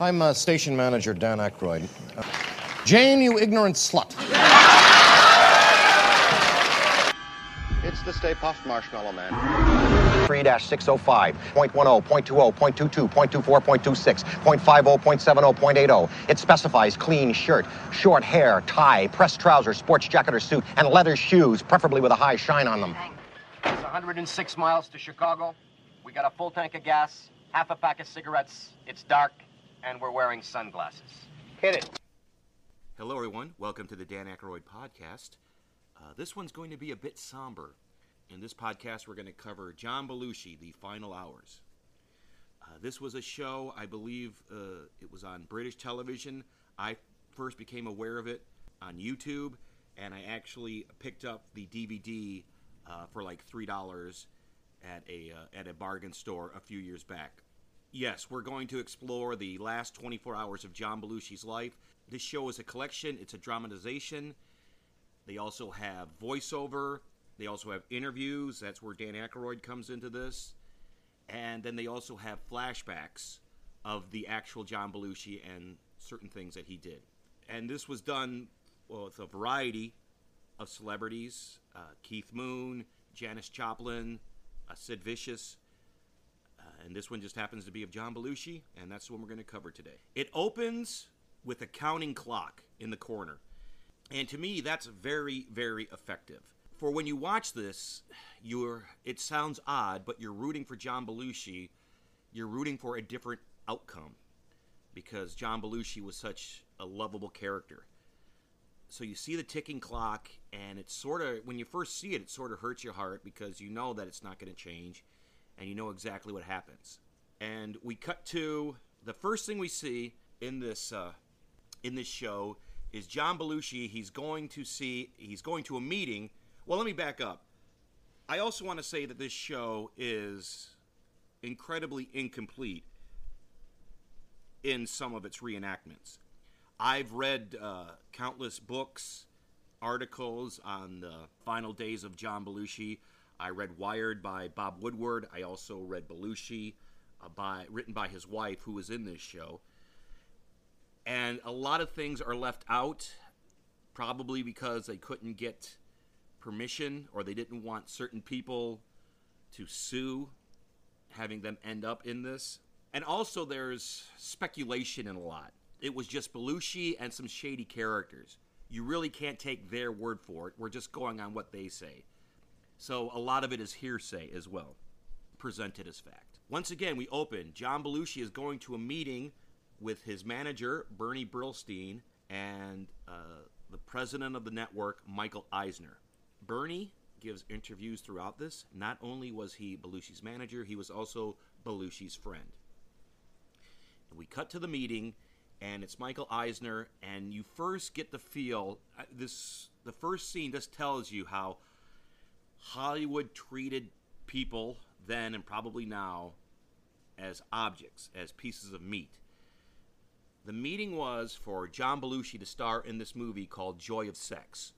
I'm uh, station manager Dan Aykroyd. Uh, Jane, you ignorant slut. It's the Stay Puft Marshmallow Man. 3-605, 0.10, 0.20, 0.22, 0.24, 0.26, 0.50, 0.70, 0.80. It specifies clean shirt, short hair, tie, pressed trousers, sports jacket or suit, and leather shoes, preferably with a high shine on them. It's 106 miles to Chicago. We got a full tank of gas, half a pack of cigarettes. It's dark, and we're wearing sunglasses. Hit it. Hello, everyone. Welcome to the Dan Aykroyd podcast. Uh, this one's going to be a bit somber. In this podcast, we're going to cover John Belushi, The Final Hours. Uh, this was a show, I believe uh, it was on British television. I first became aware of it on YouTube, and I actually picked up the DVD uh, for like three dollars at a uh, at a bargain store a few years back. Yes, we're going to explore the last 24 hours of John Belushi's life. This show is a collection. It's a dramatization. They also have voiceover. They also have interviews. That's where Dan Aykroyd comes into this. And then they also have flashbacks of the actual John Belushi and certain things that he did. And this was done with a variety of celebrities uh, Keith Moon, Janis Joplin, uh, Sid Vicious. And this one just happens to be of John Belushi, and that's the one we're going to cover today. It opens with a counting clock in the corner. And to me, that's very, very effective. For when you watch this, you're it sounds odd, but you're rooting for John Belushi. You're rooting for a different outcome because John Belushi was such a lovable character. So you see the ticking clock, and it's sort of when you first see it, it sort of hurts your heart because you know that it's not going to change, and you know exactly what happens. And we cut to the first thing we see in this uh, in this show is John Belushi. He's going to see he's going to a meeting. Well, let me back up. I also want to say that this show is incredibly incomplete in some of its reenactments. I've read uh, countless books, articles on the final days of John Belushi. I read Wired by Bob Woodward. I also read Belushi, uh, by written by his wife, who was in this show. And a lot of things are left out, probably because they couldn't get permission or they didn't want certain people to sue, having them end up in this. And also, there's speculation in a lot it was just Belushi and some shady characters. You really can't take their word for it. We're just going on what they say. So a lot of it is hearsay as well, presented as fact. Once again, we open. John Belushi is going to a meeting with his manager, Bernie Brillstein, and uh, the president of the network, Michael Eisner. Bernie gives interviews throughout this. Not only was he Belushi's manager, he was also Belushi's friend. And we cut to the meeting, and it's Michael Eisner, and you first get the feel. uh, This the first scene just tells you how Hollywood treated people then and probably now as objects, as pieces of meat. The meeting was for John Belushi to star in this movie called Joy of Sex,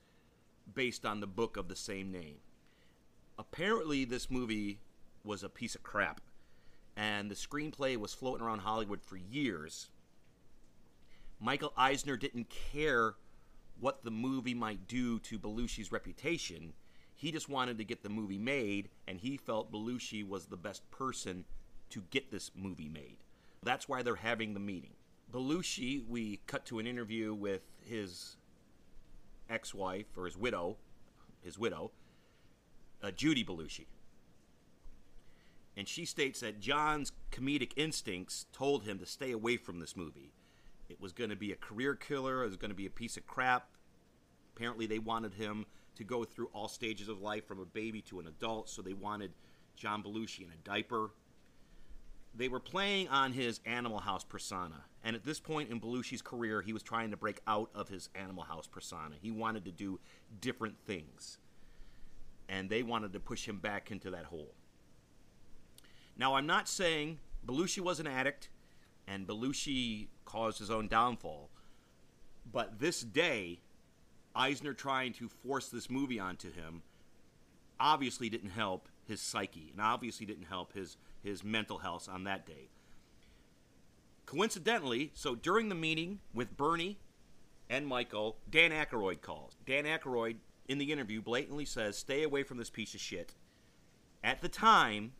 based on the book of the same name. Apparently, this movie was a piece of crap, and the screenplay was floating around Hollywood for years. Michael Eisner didn't care what the movie might do to Belushi's reputation. He just wanted to get the movie made, and he felt Belushi was the best person to get this movie made. That's why they're having the meeting. Belushi, we cut to an interview with his ex-wife or his widow, his widow, uh, Judy Belushi. And she states that John's comedic instincts told him to stay away from this movie. It was going to be a career killer. It was going to be a piece of crap. Apparently, they wanted him to go through all stages of life from a baby to an adult, so they wanted John Belushi in a diaper. They were playing on his Animal House persona, and at this point in Belushi's career, he was trying to break out of his Animal House persona. He wanted to do different things, and they wanted to push him back into that hole. Now, I'm not saying Belushi was an addict and Belushi caused his own downfall, but this day, Eisner trying to force this movie onto him obviously didn't help his psyche and obviously didn't help his, his mental health on that day. Coincidentally, so during the meeting with Bernie and Michael, Dan Aykroyd calls. Dan Aykroyd, in the interview, blatantly says, Stay away from this piece of shit. At the time,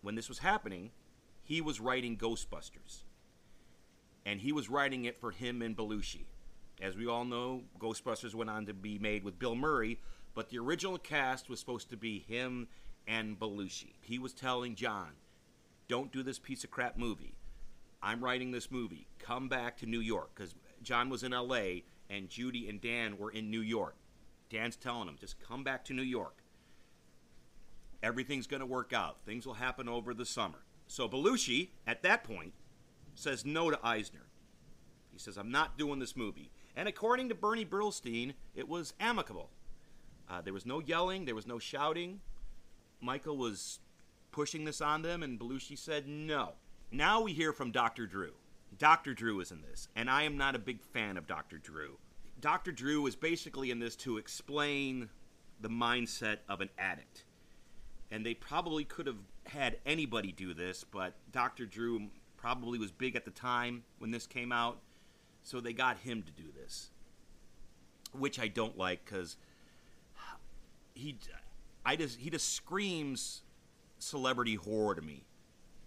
when this was happening, he was writing Ghostbusters. And he was writing it for him and Belushi. As we all know, Ghostbusters went on to be made with Bill Murray, but the original cast was supposed to be him and Belushi. He was telling John, don't do this piece of crap movie. I'm writing this movie. Come back to New York. Because John was in LA and Judy and Dan were in New York. Dan's telling him, just come back to New York. Everything's going to work out. Things will happen over the summer. So Belushi, at that point, says no to Eisner. He says, I'm not doing this movie. And according to Bernie Brillstein, it was amicable. Uh, there was no yelling, there was no shouting. Michael was pushing this on them, and Belushi said no. Now we hear from Dr. Drew. Dr. Drew is in this, and I am not a big fan of Dr. Drew. Dr. Drew is basically in this to explain the mindset of an addict. And they probably could have had anybody do this, but Dr. Drew probably was big at the time when this came out, so they got him to do this. Which I don't like because he, I just he just screams celebrity horror to me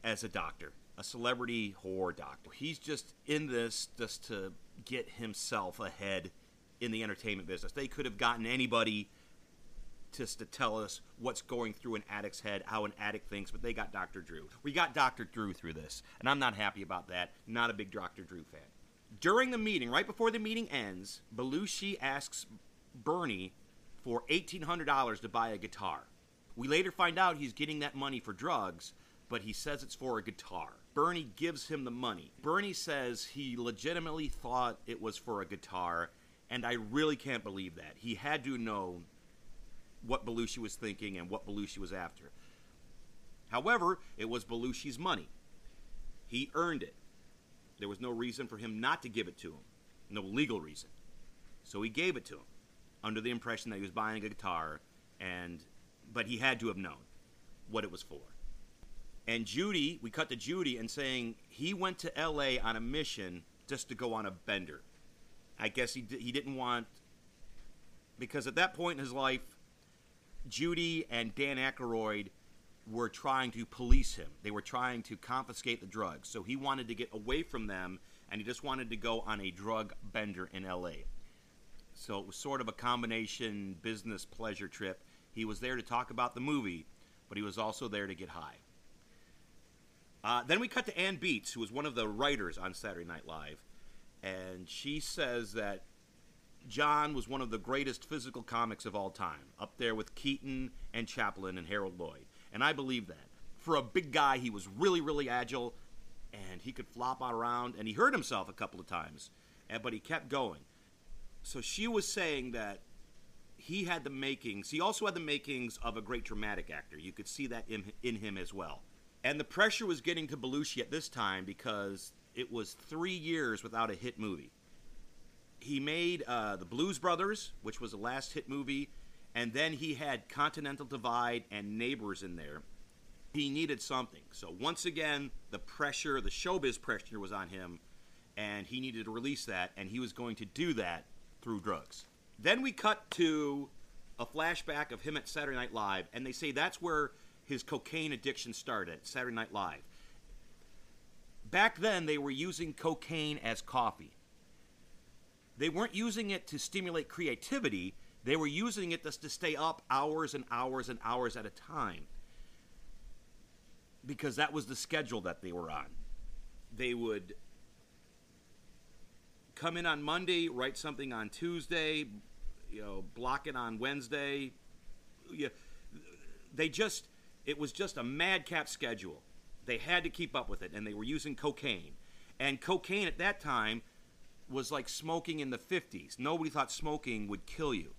as a doctor, a celebrity horror doctor. He's just in this just to get himself ahead in the entertainment business. They could have gotten anybody just to tell us what's going through an addict's head, how an addict thinks, but they got Dr. Drew. We got Dr. Drew through this, and I'm not happy about that. Not a big Dr. Drew fan. During the meeting, right before the meeting ends, Belushi asks Bernie for $1,800 to buy a guitar. We later find out he's getting that money for drugs, but he says it's for a guitar. Bernie gives him the money. Bernie says he legitimately thought it was for a guitar, and I really can't believe that. He had to know what Belushi was thinking and what Belushi was after. However, it was Belushi's money. He earned it. There was no reason for him not to give it to him, no legal reason. So he gave it to him under the impression that he was buying a guitar and but he had to have known what it was for. And Judy, we cut to Judy and saying he went to LA on a mission just to go on a bender. I guess he he didn't want because at that point in his life Judy and Dan Aykroyd were trying to police him. They were trying to confiscate the drugs. So he wanted to get away from them and he just wanted to go on a drug bender in LA. So it was sort of a combination business pleasure trip. He was there to talk about the movie, but he was also there to get high. Uh, then we cut to Anne Beatts, who was one of the writers on Saturday Night Live, and she says that John was one of the greatest physical comics of all time, up there with Keaton and Chaplin and Harold Lloyd. And I believe that. For a big guy, he was really, really agile, and he could flop around, and he hurt himself a couple of times, but he kept going. So she was saying that he had the makings. He also had the makings of a great dramatic actor. You could see that in, in him as well. And the pressure was getting to Belushi at this time because it was three years without a hit movie. He made uh, The Blues Brothers, which was the last hit movie, and then he had Continental Divide and Neighbors in there. He needed something. So once again, the pressure, the showbiz pressure was on him, and he needed to release that, and he was going to do that through drugs. Then we cut to a flashback of him at Saturday Night Live, and they say that's where his cocaine addiction started, Saturday Night Live. Back then, they were using cocaine as coffee. They weren't using it to stimulate creativity, they were using it just to stay up hours and hours and hours at a time. Because that was the schedule that they were on. They would come in on Monday, write something on Tuesday, you know, block it on Wednesday. Yeah, they just it was just a madcap schedule. They had to keep up with it, and they were using cocaine. And cocaine at that time was like smoking in the 50s. Nobody thought smoking would kill you.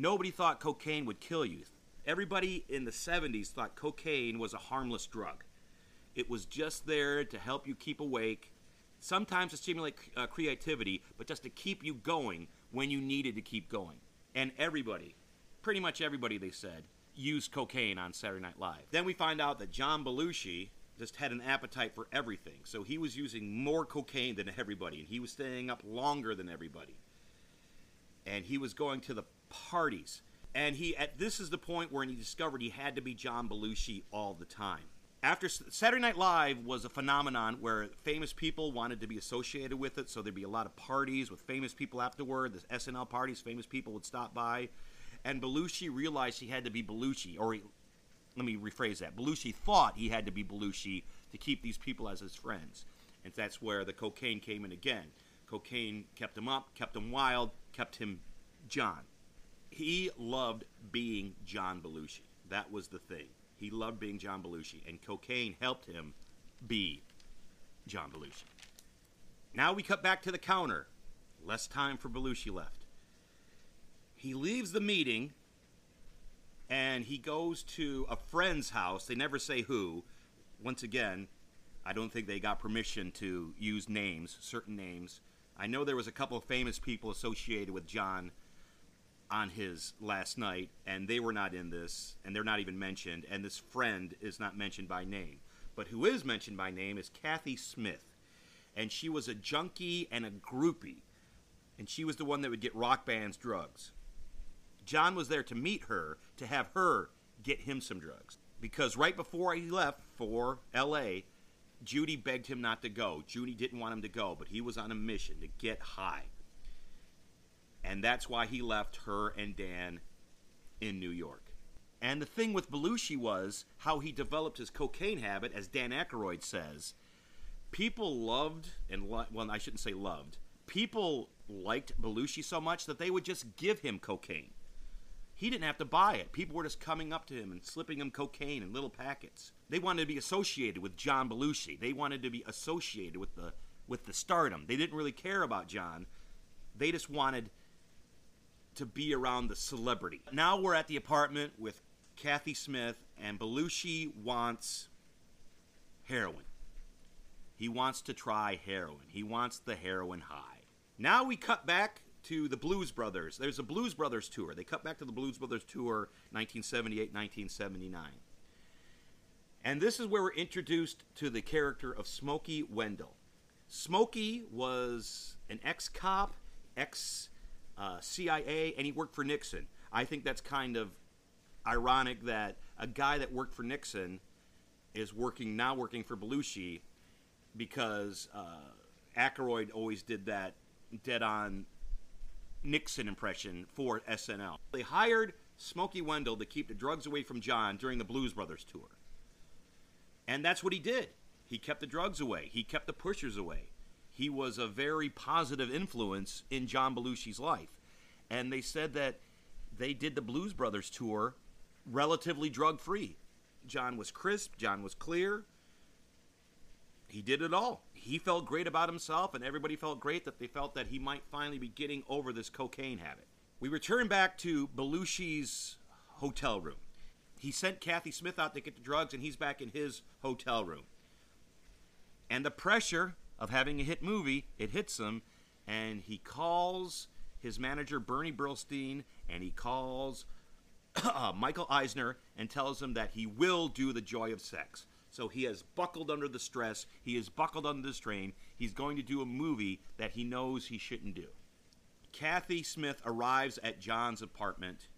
Nobody thought cocaine would kill you. Everybody in the 70s thought cocaine was a harmless drug. It was just there to help you keep awake, sometimes to stimulate uh, creativity, but just to keep you going when you needed to keep going. And everybody, pretty much everybody, they said, used cocaine on Saturday Night Live. Then we find out that John Belushi just had an appetite for everything. So he was using more cocaine than everybody, and he was staying up longer than everybody. And he was going to the parties. And he at this is the point where he discovered he had to be John Belushi all the time. After Saturday Night Live was a phenomenon where famous people wanted to be associated with it, so there'd be a lot of parties with famous people afterward. The SNL parties, famous people would stop by, and Belushi realized he had to be Belushi, or he, let me rephrase that. Belushi thought he had to be Belushi to keep these people as his friends. And that's where the cocaine came in again. Cocaine kept him up, kept him wild, kept him John. He loved being John Belushi. That was the thing. He loved being John Belushi, and cocaine helped him be John Belushi. Now we cut back to the counter. Less time for Belushi left. He leaves the meeting and he goes to a friend's house. They never say who. Once again, I don't think they got permission to use names, certain names. I know there was a couple of famous people associated with John on his last night, and they were not in this, and they're not even mentioned, and this friend is not mentioned by name. But who is mentioned by name is Kathy Smith, and she was a junkie and a groupie, and she was the one that would get rock bands drugs. John was there to meet her, to have her get him some drugs. Because right before he left for LA, Judy begged him not to go. Judy didn't want him to go, but he was on a mission to get high. And that's why he left her and Dan in New York. And the thing with Belushi was how he developed his cocaine habit, as Dan Aykroyd says. People loved, and lo- well, I shouldn't say loved, people liked Belushi so much that they would just give him cocaine. He didn't have to buy it. People were just coming up to him and slipping him cocaine in little packets. They wanted to be associated with John Belushi. They wanted to be associated with the with the stardom. They didn't really care about John. They just wanted to be around the celebrity. Now we're at the apartment with Kathy Smith and Belushi wants heroin. He wants to try heroin. He wants the heroin high. Now we cut back to the Blues Brothers. There's a Blues Brothers tour. They cut back to the Blues Brothers tour 1978 1979. And this is where we're introduced to the character of Smokey Wendell. Smokey was an ex cop, ex uh, CIA, and he worked for Nixon. I think that's kind of ironic that a guy that worked for Nixon is working now working for Belushi because uh, Aykroyd always did that dead on Nixon impression for SNL. They hired Smokey Wendell to keep the drugs away from John during the Blues Brothers tour. And that's what he did. He kept the drugs away, he kept the pushers away. He was a very positive influence in John Belushi's life. And they said that they did the Blues Brothers tour relatively drug free. John was crisp, John was clear. He did it all. He felt great about himself, and everybody felt great that they felt that he might finally be getting over this cocaine habit. We return back to Belushi's hotel room. He sent Kathy Smith out to get the drugs, and he's back in his hotel room. And the pressure of having a hit movie, it hits him, and he calls his manager, Bernie Brillstein, and he calls uh, Michael Eisner and tells him that he will do the joy of sex. So he has buckled under the stress. He is buckled under the strain. He's going to do a movie that he knows he shouldn't do. Kathy Smith arrives at John's apartment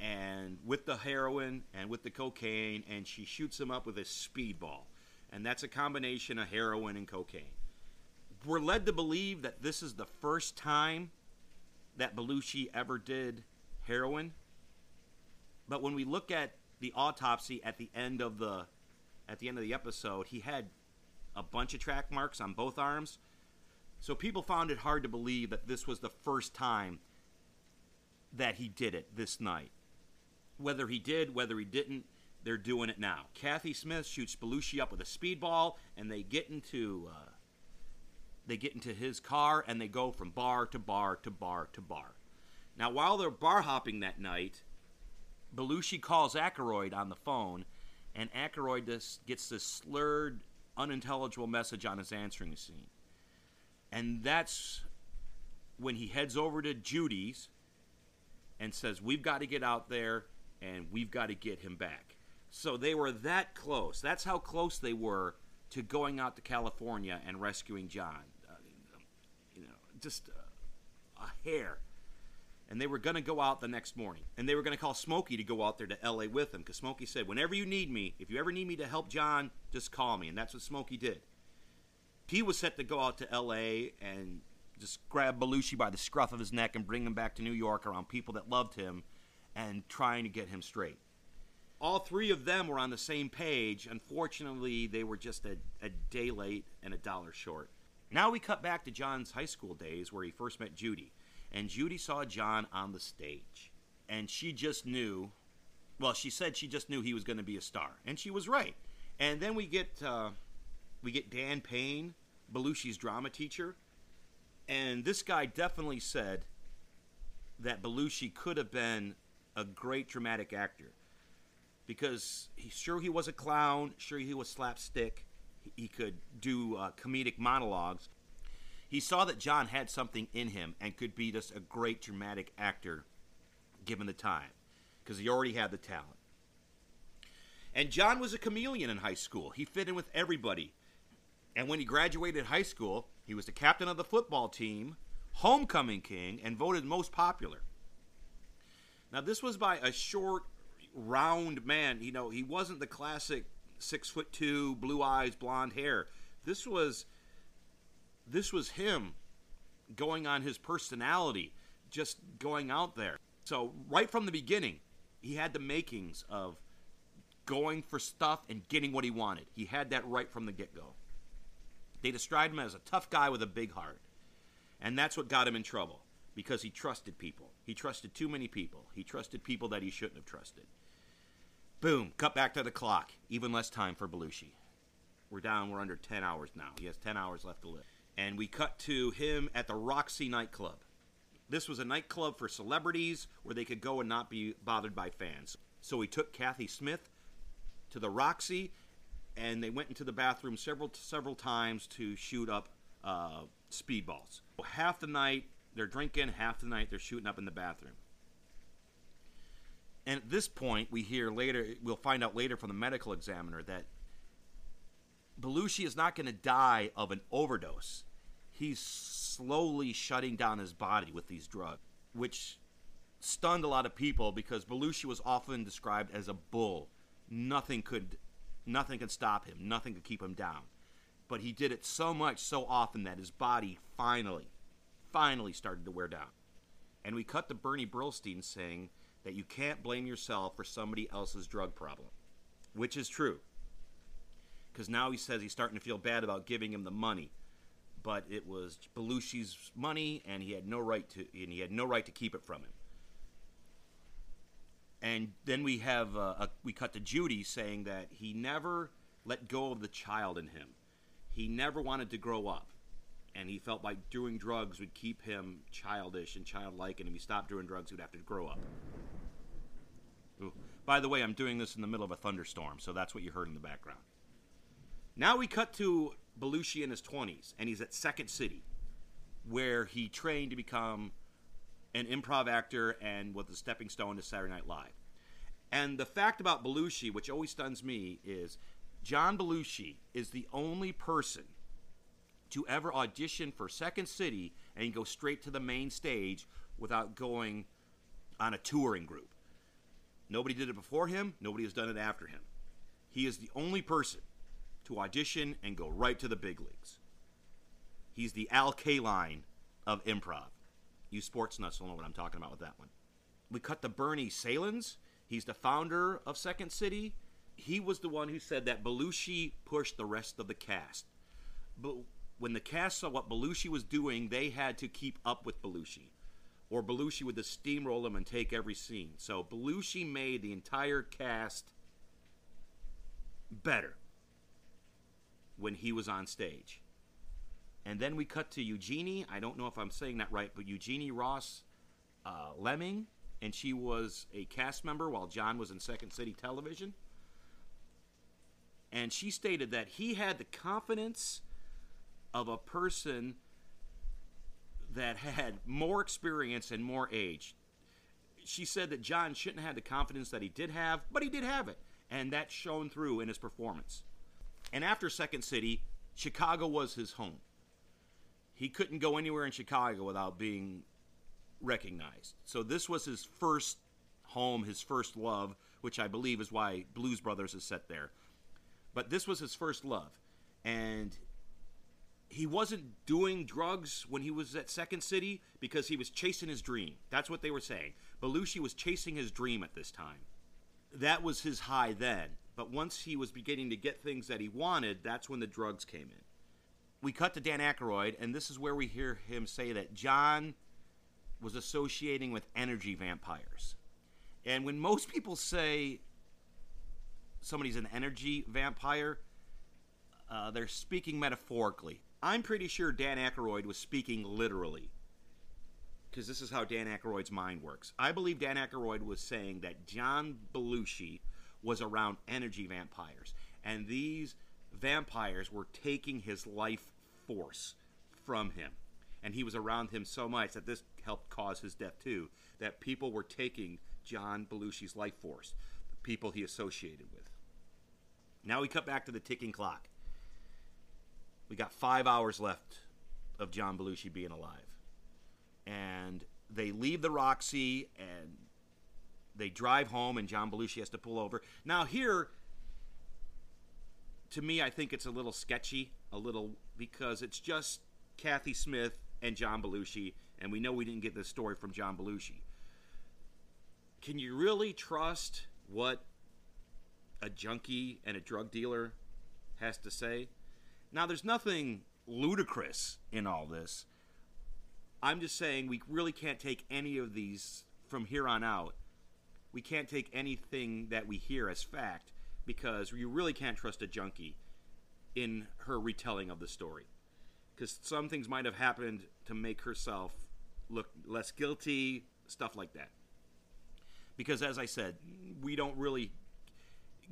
and with the heroin and with the cocaine and she shoots him up with a speedball. And that's a combination of heroin and cocaine. We're led to believe that this is the first time that Belushi ever did heroin. But when we look at the autopsy at the end of the at the end of the episode, he had a bunch of track marks on both arms. So people found it hard to believe that this was the first time that he did it this night. Whether he did, whether he didn't, they're doing it now. Kathy Smith shoots Belushi up with a speedball, and they get into uh, they get into his car, and they go from bar to bar to bar to bar. Now, while they're bar hopping that night, Belushi calls Aykroyd on the phone and Aykroyd just gets this slurred, unintelligible message on his answering machine. And that's when he heads over to Judy's and says, We've got to get out there and we've got to get him back. So they were that close. That's how close they were to going out to California and rescuing John. Uh, you know, just uh, a hair. And they were going to go out the next morning. And they were going to call Smokey to go out there to LA with them because Smokey said, Whenever you need me, if you ever need me to help John, just call me. And that's what Smokey did. He was set to go out to LA and just grab Belushi by the scruff of his neck and bring him back to New York around people that loved him and trying to get him straight. All three of them were on the same page. Unfortunately, they were just a, a day late and a dollar short. Now we cut back to John's high school days where he first met Judy. And Judy saw John on the stage. And she just knew, well, she said she just knew he was going to be a star. And she was right. And then we get, uh, we get Dan Payne, Belushi's drama teacher. And this guy definitely said that Belushi could have been a great dramatic actor because he's sure he was a clown, sure he was slapstick, he could do uh, comedic monologues. He saw that John had something in him and could be just a great dramatic actor given the time because he already had the talent. And John was a chameleon in high school. He fit in with everybody. And when he graduated high school, he was the captain of the football team, homecoming king, and voted most popular. Now, this was by a short, round man. You know, he wasn't the classic six foot two, blue eyes, blonde hair. This was this was him going on his personality, just going out there. So right from the beginning, he had the makings of going for stuff and getting what he wanted. He had that right from the get go. They described him as a tough guy with a big heart. And that's what got him in trouble because he trusted people. He trusted too many people. He trusted people that he shouldn't have trusted. Boom, cut back to the clock. Even less time for Belushi. We're down, we're under 10 hours now. He has 10 hours left to live. And we cut to him at the Roxy nightclub. This was a nightclub for celebrities where they could go and not be bothered by fans. So he took Kathy Smith to the Roxy, and they went into the bathroom several several times to shoot up uh, speedballs. Half the night they're drinking, half the night they're shooting up in the bathroom. And at this point, we hear later, we'll find out later from the medical examiner that Belushi is not going to die of an overdose. He's slowly shutting down his body with these drugs, which stunned a lot of people because Belushi was often described as a bull. Nothing could, nothing could stop him. Nothing could keep him down. But he did it so much, so often that his body finally, finally started to wear down. And we cut to Bernie Brillstein saying that you can't blame yourself for somebody else's drug problem, which is true. Because now he says he's starting to feel bad about giving him the money, but it was Belushi's money, and he had no right to, and he had no right to keep it from him. And then we have uh, a, we cut to Judy saying that he never let go of the child in him. He never wanted to grow up, and he felt like doing drugs would keep him childish and childlike, and if he stopped doing drugs, he would have to grow up. Ooh. By the way, I'm doing this in the middle of a thunderstorm, so that's what you heard in the background. Now we cut to Belushi in his 20s, and he's at Second City, where he trained to become an improv actor and was a stepping stone to Saturday Night Live. And the fact about Belushi, which always stuns me, is John Belushi is the only person to ever audition for Second City and go straight to the main stage without going on a touring group. Nobody did it before him, nobody has done it after him. He is the only person to audition and go right to the big leagues. He's the Al Kaline of improv. You sports nuts will know what I'm talking about with that one. We cut to Bernie Sahlins. He's the founder of Second City. He was the one who said that Belushi pushed the rest of the cast. But when the cast saw what Belushi was doing, they had to keep up with Belushi. Or Belushi would just steamroll him and take every scene. So Belushi made the entire cast better when he was on stage. And then we cut to Eugenie. I don't know if I'm saying that right, but Eugenie Ross uh, Leming, and she was a cast member while John was in Second City Television. And she stated that he had the confidence of a person that had more experience and more age. She said that John shouldn't have had the confidence that he did have, but he did have it. And that shone through in his performance. And after Second City, Chicago was his home. He couldn't go anywhere in Chicago without being recognized. So this was his first home, his first love, which I believe is why Blues Brothers is set there. But this was his first love. And he wasn't doing drugs when he was at Second City because he was chasing his dream. That's what they were saying. Belushi was chasing his dream at this time. That was his high then. But once he was beginning to get things that he wanted, that's when the drugs came in. We cut to Dan Aykroyd, and this is where we hear him say that John was associating with energy vampires. And when most people say somebody's an energy vampire, uh, they're speaking metaphorically. I'm pretty sure Dan Aykroyd was speaking literally. Because this is how Dan Aykroyd's mind works. I believe Dan Aykroyd was saying that John Belushi was around energy vampires. And these vampires were taking his life force from him. And he was around him so much that this helped cause his death too. That people were taking John Belushi's life force, the people he associated with. Now we cut back to the ticking clock. We got five hours left of John Belushi being alive. And they leave the Roxy and they drive home, and John Belushi has to pull over. Now, here, to me, I think it's a little sketchy, a little, because it's just Kathy Smith and John Belushi, and we know we didn't get this story from John Belushi. Can you really trust what a junkie and a drug dealer has to say? Now, there's nothing ludicrous in all this. I'm just saying we really can't take any of these from here on out. We can't take anything that we hear as fact because you really can't trust a junkie in her retelling of the story. Because some things might have happened to make herself look less guilty, stuff like that. Because as I said, we don't really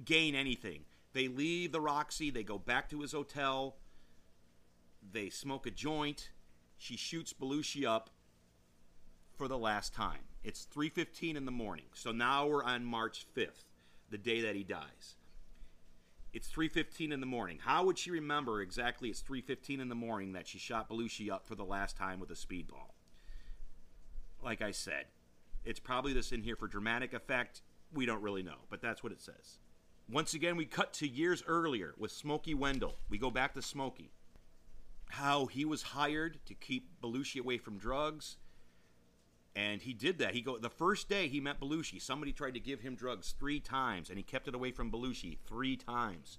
gain anything. They leave the Roxy, they go back to his hotel, they smoke a joint. She shoots Belushi up for the last time. It's 3:15 in the morning. So now we're on March 5th, the day that he dies. It's 3:15 in the morning. How would she remember exactly it's 3:15 in the morning that she shot Belushi up for the last time with a speedball? Like I said, it's probably this in here for dramatic effect. We don't really know, but that's what it says. Once again, we cut to years earlier with Smokey Wendell. We go back to Smokey. How he was hired to keep Belushi away from drugs. And he did that. He go the first day he met Belushi, somebody tried to give him drugs three times, and he kept it away from Belushi three times.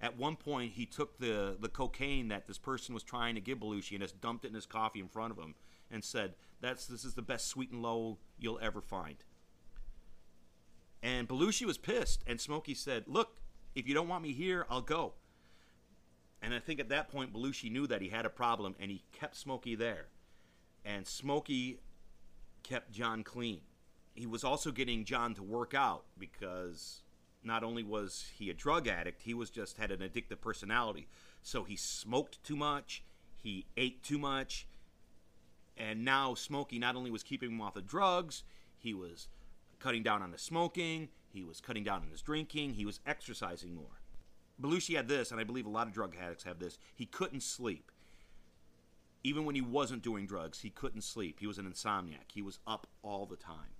At one point, he took the, the cocaine that this person was trying to give Belushi and just dumped it in his coffee in front of him and said, "That's this is the best sweet and low you'll ever find." And Belushi was pissed, and Smokey said, "Look, if you don't want me here, I'll go." And I think at that point, Belushi knew that he had a problem, and he kept Smokey there. And Smokey kept John clean. He was also getting John to work out because not only was he a drug addict, he was just had an addictive personality. So he smoked too much, he ate too much, and now Smokey not only was keeping him off of drugs, he was cutting down on his smoking, he was cutting down on his drinking, he was exercising more. Belushi had this, and I believe a lot of drug addicts have this. He couldn't sleep. Even when he wasn't doing drugs, he couldn't sleep. He was an insomniac. He was up all the time.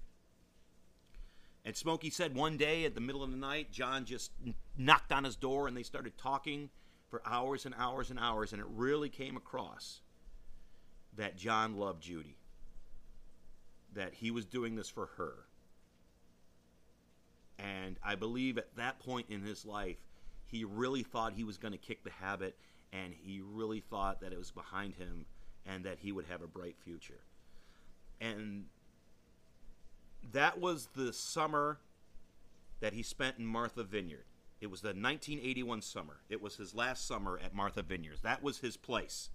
And Smokey said one day at the middle of the night, John just knocked on his door and they started talking for hours and hours and hours. And it really came across that John loved Judy, that he was doing this for her. And I believe at that point in his life, he really thought he was going to kick the habit and he really thought that it was behind him and that he would have a bright future. And that was the summer that he spent in Martha Vineyard. It was the 1981 summer. It was his last summer at Martha Vineyards. That was his place.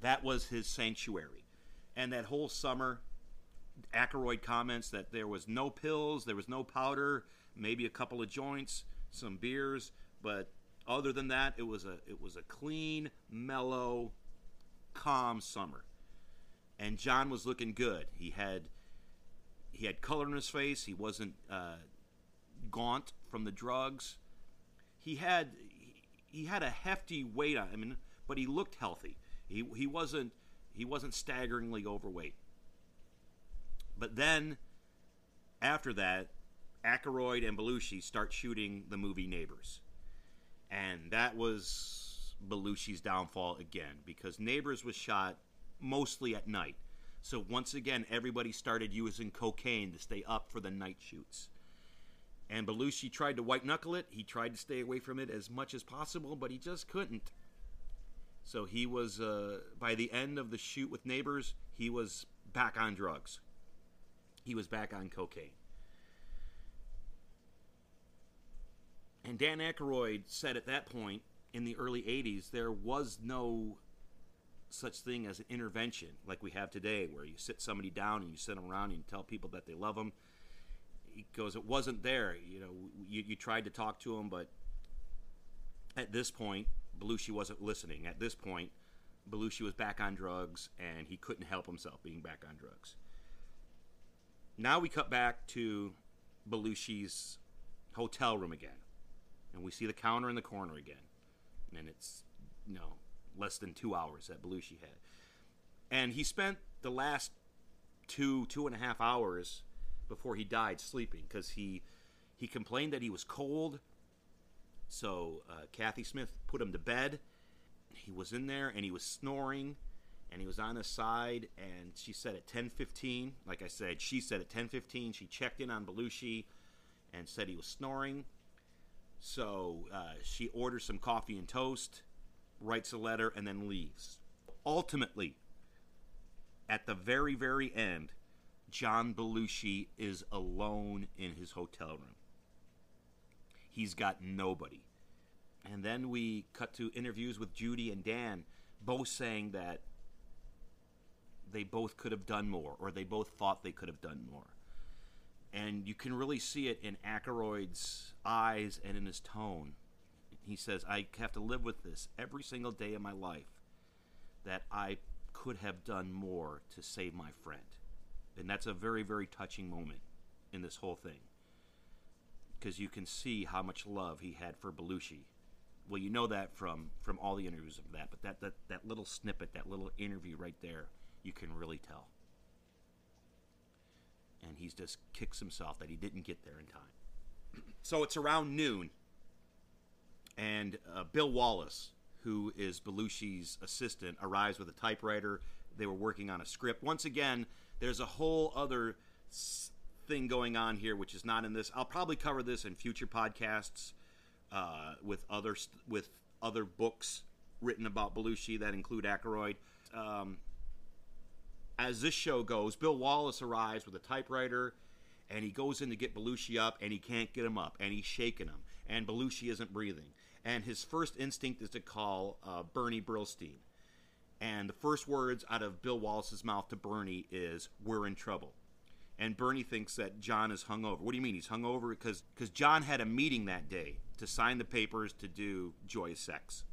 That was his sanctuary. And that whole summer, Aykroyd comments that there was no pills, there was no powder, maybe a couple of joints, some beers, but other than that, it was a it was a clean, mellow, calm summer. And John was looking good. He had he had color in his face. He wasn't uh, gaunt from the drugs. He had he had a hefty weight on him, but he looked healthy. He he wasn't he wasn't staggeringly overweight. But then after that, Aykroyd and Belushi start shooting the movie Neighbors. And that was Belushi's downfall again because Neighbors was shot mostly at night. So once again, everybody started using cocaine to stay up for the night shoots. And Belushi tried to white knuckle it. He tried to stay away from it as much as possible, but he just couldn't. So he was, uh, by the end of the shoot with Neighbors, he was back on drugs. He was back on cocaine. And Dan Aykroyd said at that point in the early 80s, there was no such thing as an intervention like we have today, where you sit somebody down and you sit them around and you tell people that they love them. He goes, it wasn't there. You know, you, you tried to talk to him, but at this point, Belushi wasn't listening. At this point, Belushi was back on drugs and he couldn't help himself being back on drugs. Now we cut back to Belushi's hotel room again and we see the counter in the corner again, and it's you know less than two hours that Belushi had, and he spent the last two two and a half hours before he died sleeping because he he complained that he was cold. So uh, Kathy Smith put him to bed. He was in there and he was snoring, and he was on his side. And she said at 10:15, like I said, she said at 10:15 she checked in on Belushi and said he was snoring. So uh, she orders some coffee and toast, writes a letter, and then leaves. Ultimately, at the very, very end, John Belushi is alone in his hotel room. He's got nobody. And then we cut to interviews with Judy and Dan, both saying that they both could have done more, or they both thought they could have done more and you can really see it in Aykroyd's eyes and in his tone. He says, "I have to live with this every single day of my life. That I could have done more to save my friend." And that's a very, very touching moment in this whole thing, because you can see how much love he had for Belushi. Well, you know that from from all the interviews of that, but that that that little snippet, that little interview right there, you can really tell and he's just kicks himself that he didn't get there in time. so it's around noon, and uh, Bill Wallace, who is Belushi's assistant, arrives with a typewriter. They were working on a script. Once again, there's a whole other thing going on here, which is not in this. I'll probably cover this in future podcasts uh, with other with other books written about Belushi that include Aykroyd. Um, as this show goes, Bill Wallace arrives with a typewriter and he goes in to get Belushi up and he can't get him up and he's shaking him and Belushi isn't breathing. And his first instinct is to call uh, Bernie Brillstein. And the first words out of Bill Wallace's mouth to Bernie is, We're in trouble. And Bernie thinks that John is hungover. What do you mean he's hungover? Because because John had a meeting that day to sign the papers to do Joy of Sex.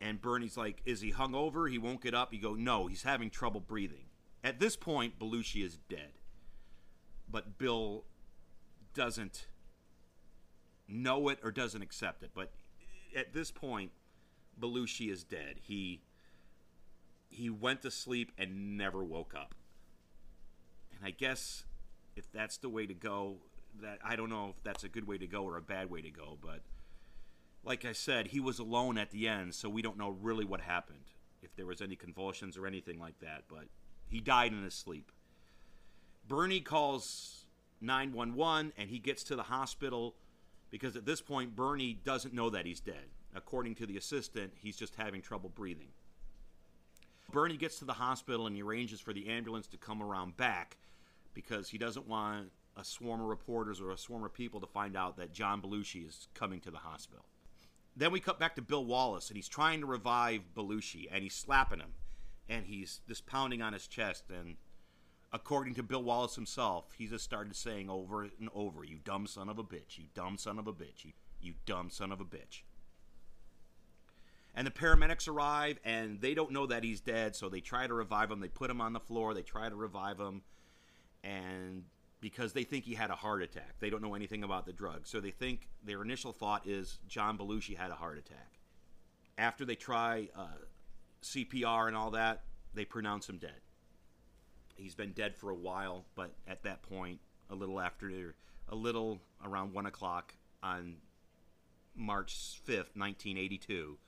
And Bernie's like, Is he hungover? He won't get up. You go, No, he's having trouble breathing. At this point, Belushi is dead. But Bill doesn't know it or doesn't accept it. But at this point, Belushi is dead. He he went to sleep and never woke up. And I guess if that's the way to go, that I don't know if that's a good way to go or a bad way to go, but like I said, he was alone at the end, so we don't know really what happened. If there was any convulsions or anything like that, but he died in his sleep. Bernie calls 911 and he gets to the hospital because at this point, Bernie doesn't know that he's dead. According to the assistant, he's just having trouble breathing. Bernie gets to the hospital and he arranges for the ambulance to come around back because he doesn't want a swarm of reporters or a swarm of people to find out that John Belushi is coming to the hospital. Then we cut back to Bill Wallace and he's trying to revive Belushi and he's slapping him and he's just pounding on his chest. And according to Bill Wallace himself, he just started saying over and over, "You dumb son of a bitch! You dumb son of a bitch! You, you dumb son of a bitch!" And the paramedics arrive, and they don't know that he's dead, so they try to revive him. They put him on the floor. They try to revive him, and because they think he had a heart attack. They don't know anything about the drug. So they think their initial thought is John Belushi had a heart attack. After they try uh, CPR and all that, they pronounce him dead. He's been dead for a while, but at that point, a little after, a little around 1 o'clock on March 5th, 1982,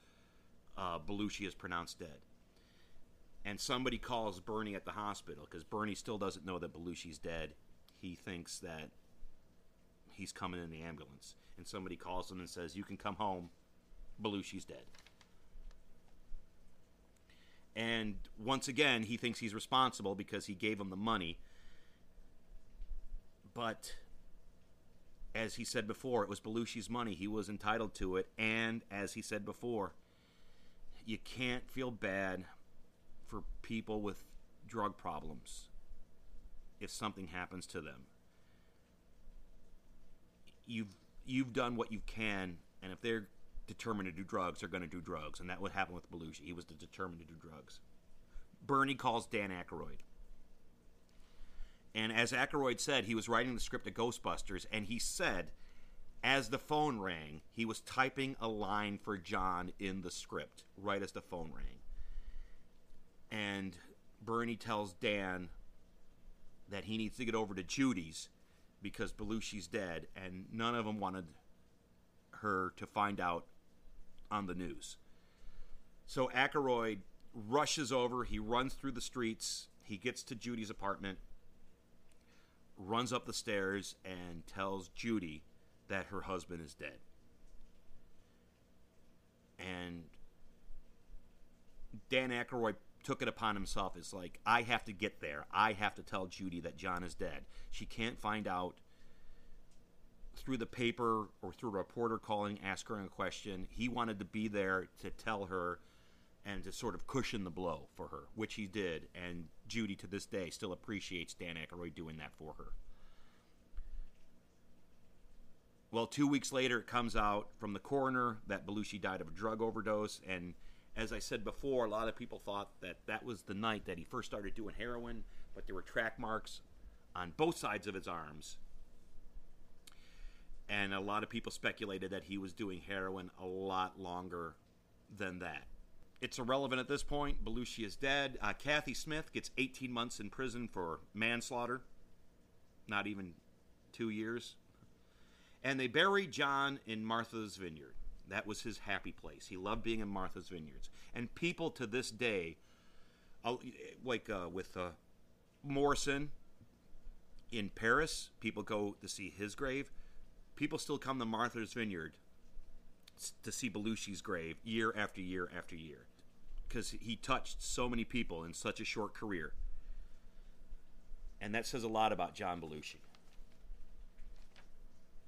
uh, Belushi is pronounced dead. And somebody calls Bernie at the hospital because Bernie still doesn't know that Belushi's dead. He thinks that he's coming in the ambulance. And somebody calls him and says, You can come home. Belushi's dead. And once again, he thinks he's responsible because he gave him the money. But as he said before, it was Belushi's money. He was entitled to it. And as he said before, you can't feel bad for people with drug problems if something happens to them. You've you've done what you can, and if they're determined to do drugs, they're going to do drugs, and that would happen with Belushi. He was determined to do drugs. Bernie calls Dan Aykroyd. And as Aykroyd said, he was writing the script of Ghostbusters, and he said, as the phone rang, he was typing a line for John in the script, right as the phone rang. And Bernie tells Dan that he needs to get over to Judy's because Belushi's dead, and none of them wanted her to find out on the news. So Aykroyd rushes over, he runs through the streets, he gets to Judy's apartment, runs up the stairs, and tells Judy that her husband is dead. And Dan Aykroyd took it upon himself. It's like, I have to get there. I have to tell Judy that John is dead. She can't find out through the paper or through a reporter calling, asking a question. He wanted to be there to tell her and to sort of cushion the blow for her, which he did. And Judy, to this day, still appreciates Dan Aykroyd doing that for her. Well, two weeks later, it comes out from the coroner that Belushi died of a drug overdose. And as I said before, a lot of people thought that that was the night that he first started doing heroin, but there were track marks on both sides of his arms. And a lot of people speculated that he was doing heroin a lot longer than that. It's irrelevant at this point. Belushi is dead. Uh, Cathy Smith gets 18 months in prison for manslaughter. Not even two years. And they buried John in Martha's Vineyard. That was his happy place. He loved being in Martha's Vineyards. And people to this day, uh, like uh, with uh, Morrison in Paris, people go to see his grave. People still come to Martha's Vineyard to see Belushi's grave year after year after year because he touched so many people in such a short career. And that says a lot about John Belushi.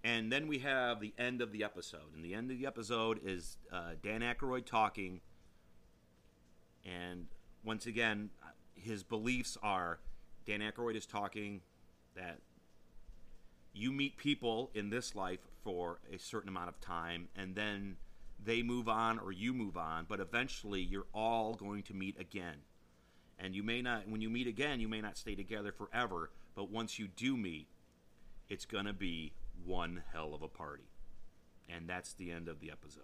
And then we have the end of the episode. And the end of the episode is uh, Dan Aykroyd talking. And once again, his beliefs are Dan Aykroyd is talking that you meet people in this life for a certain amount of time, and then they move on or you move on, but eventually you're all going to meet again. And you may not, when you meet again, you may not stay together forever, but once you do meet, it's going to be one hell of a party. And that's the end of the episode.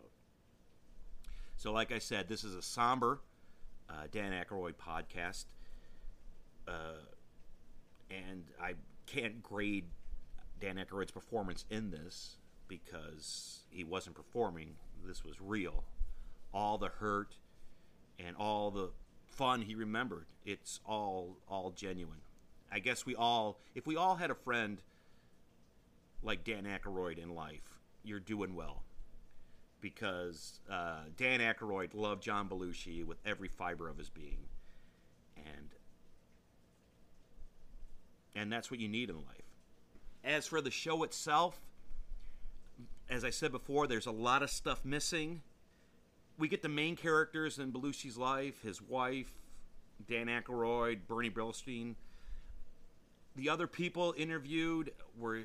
So, like I said, this is a somber uh, Dan Aykroyd podcast. Uh, and I can't grade Dan Aykroyd's performance in this because he wasn't performing. This was real. All the hurt and all the fun he remembered. It's all all genuine. I guess we all, if we all had a friend like Dan Aykroyd in life, you're doing well. Because uh, Dan Aykroyd loved John Belushi with every fiber of his being, and and that's what you need in life. As for the show itself, as I said before, there's a lot of stuff missing. We get the main characters in Belushi's life, his wife, Dan Aykroyd, Bernie Brillstein. The other people interviewed were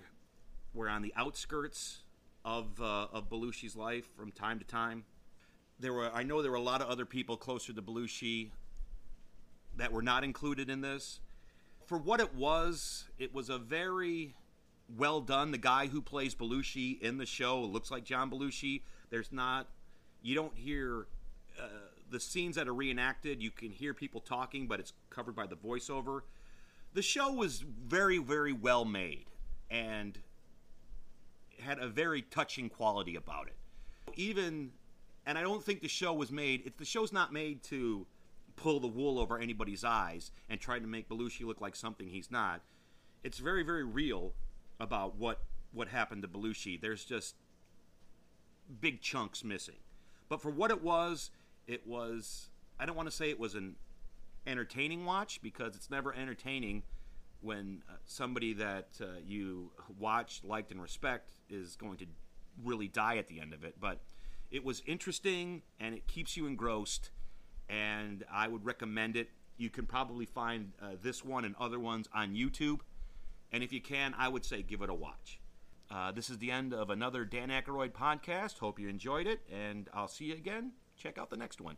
were on the outskirts of uh, of Belushi's life from time to time. There were I know there were a lot of other people closer to Belushi that were not included in this. for what it was, it was a very well done. The guy who plays Belushi in the show looks like John Belushi. There's not, you don't hear uh, the scenes that are reenacted. You can hear people talking, but it's covered by the voiceover. The show was very, very well made and had a very touching quality about it. Even, and I don't think the show was made. It's the show's not made to pull the wool over anybody's eyes and try to make Belushi look like something he's not. It's very, very real about what what happened to Belushi. There's just big chunks missing. But for what it was, it was I don't want to say it was an entertaining watch because it's never entertaining when uh, somebody that uh, you watched, liked, and respect is going to really die at the end of it. But it was interesting and it keeps you engrossed, and I would recommend it. You can probably find uh, this one and other ones on YouTube, and if you can, I would say give it a watch. Uh, this is the end of another Dan Aykroyd podcast. Hope you enjoyed it, and I'll see you again. Check out the next one.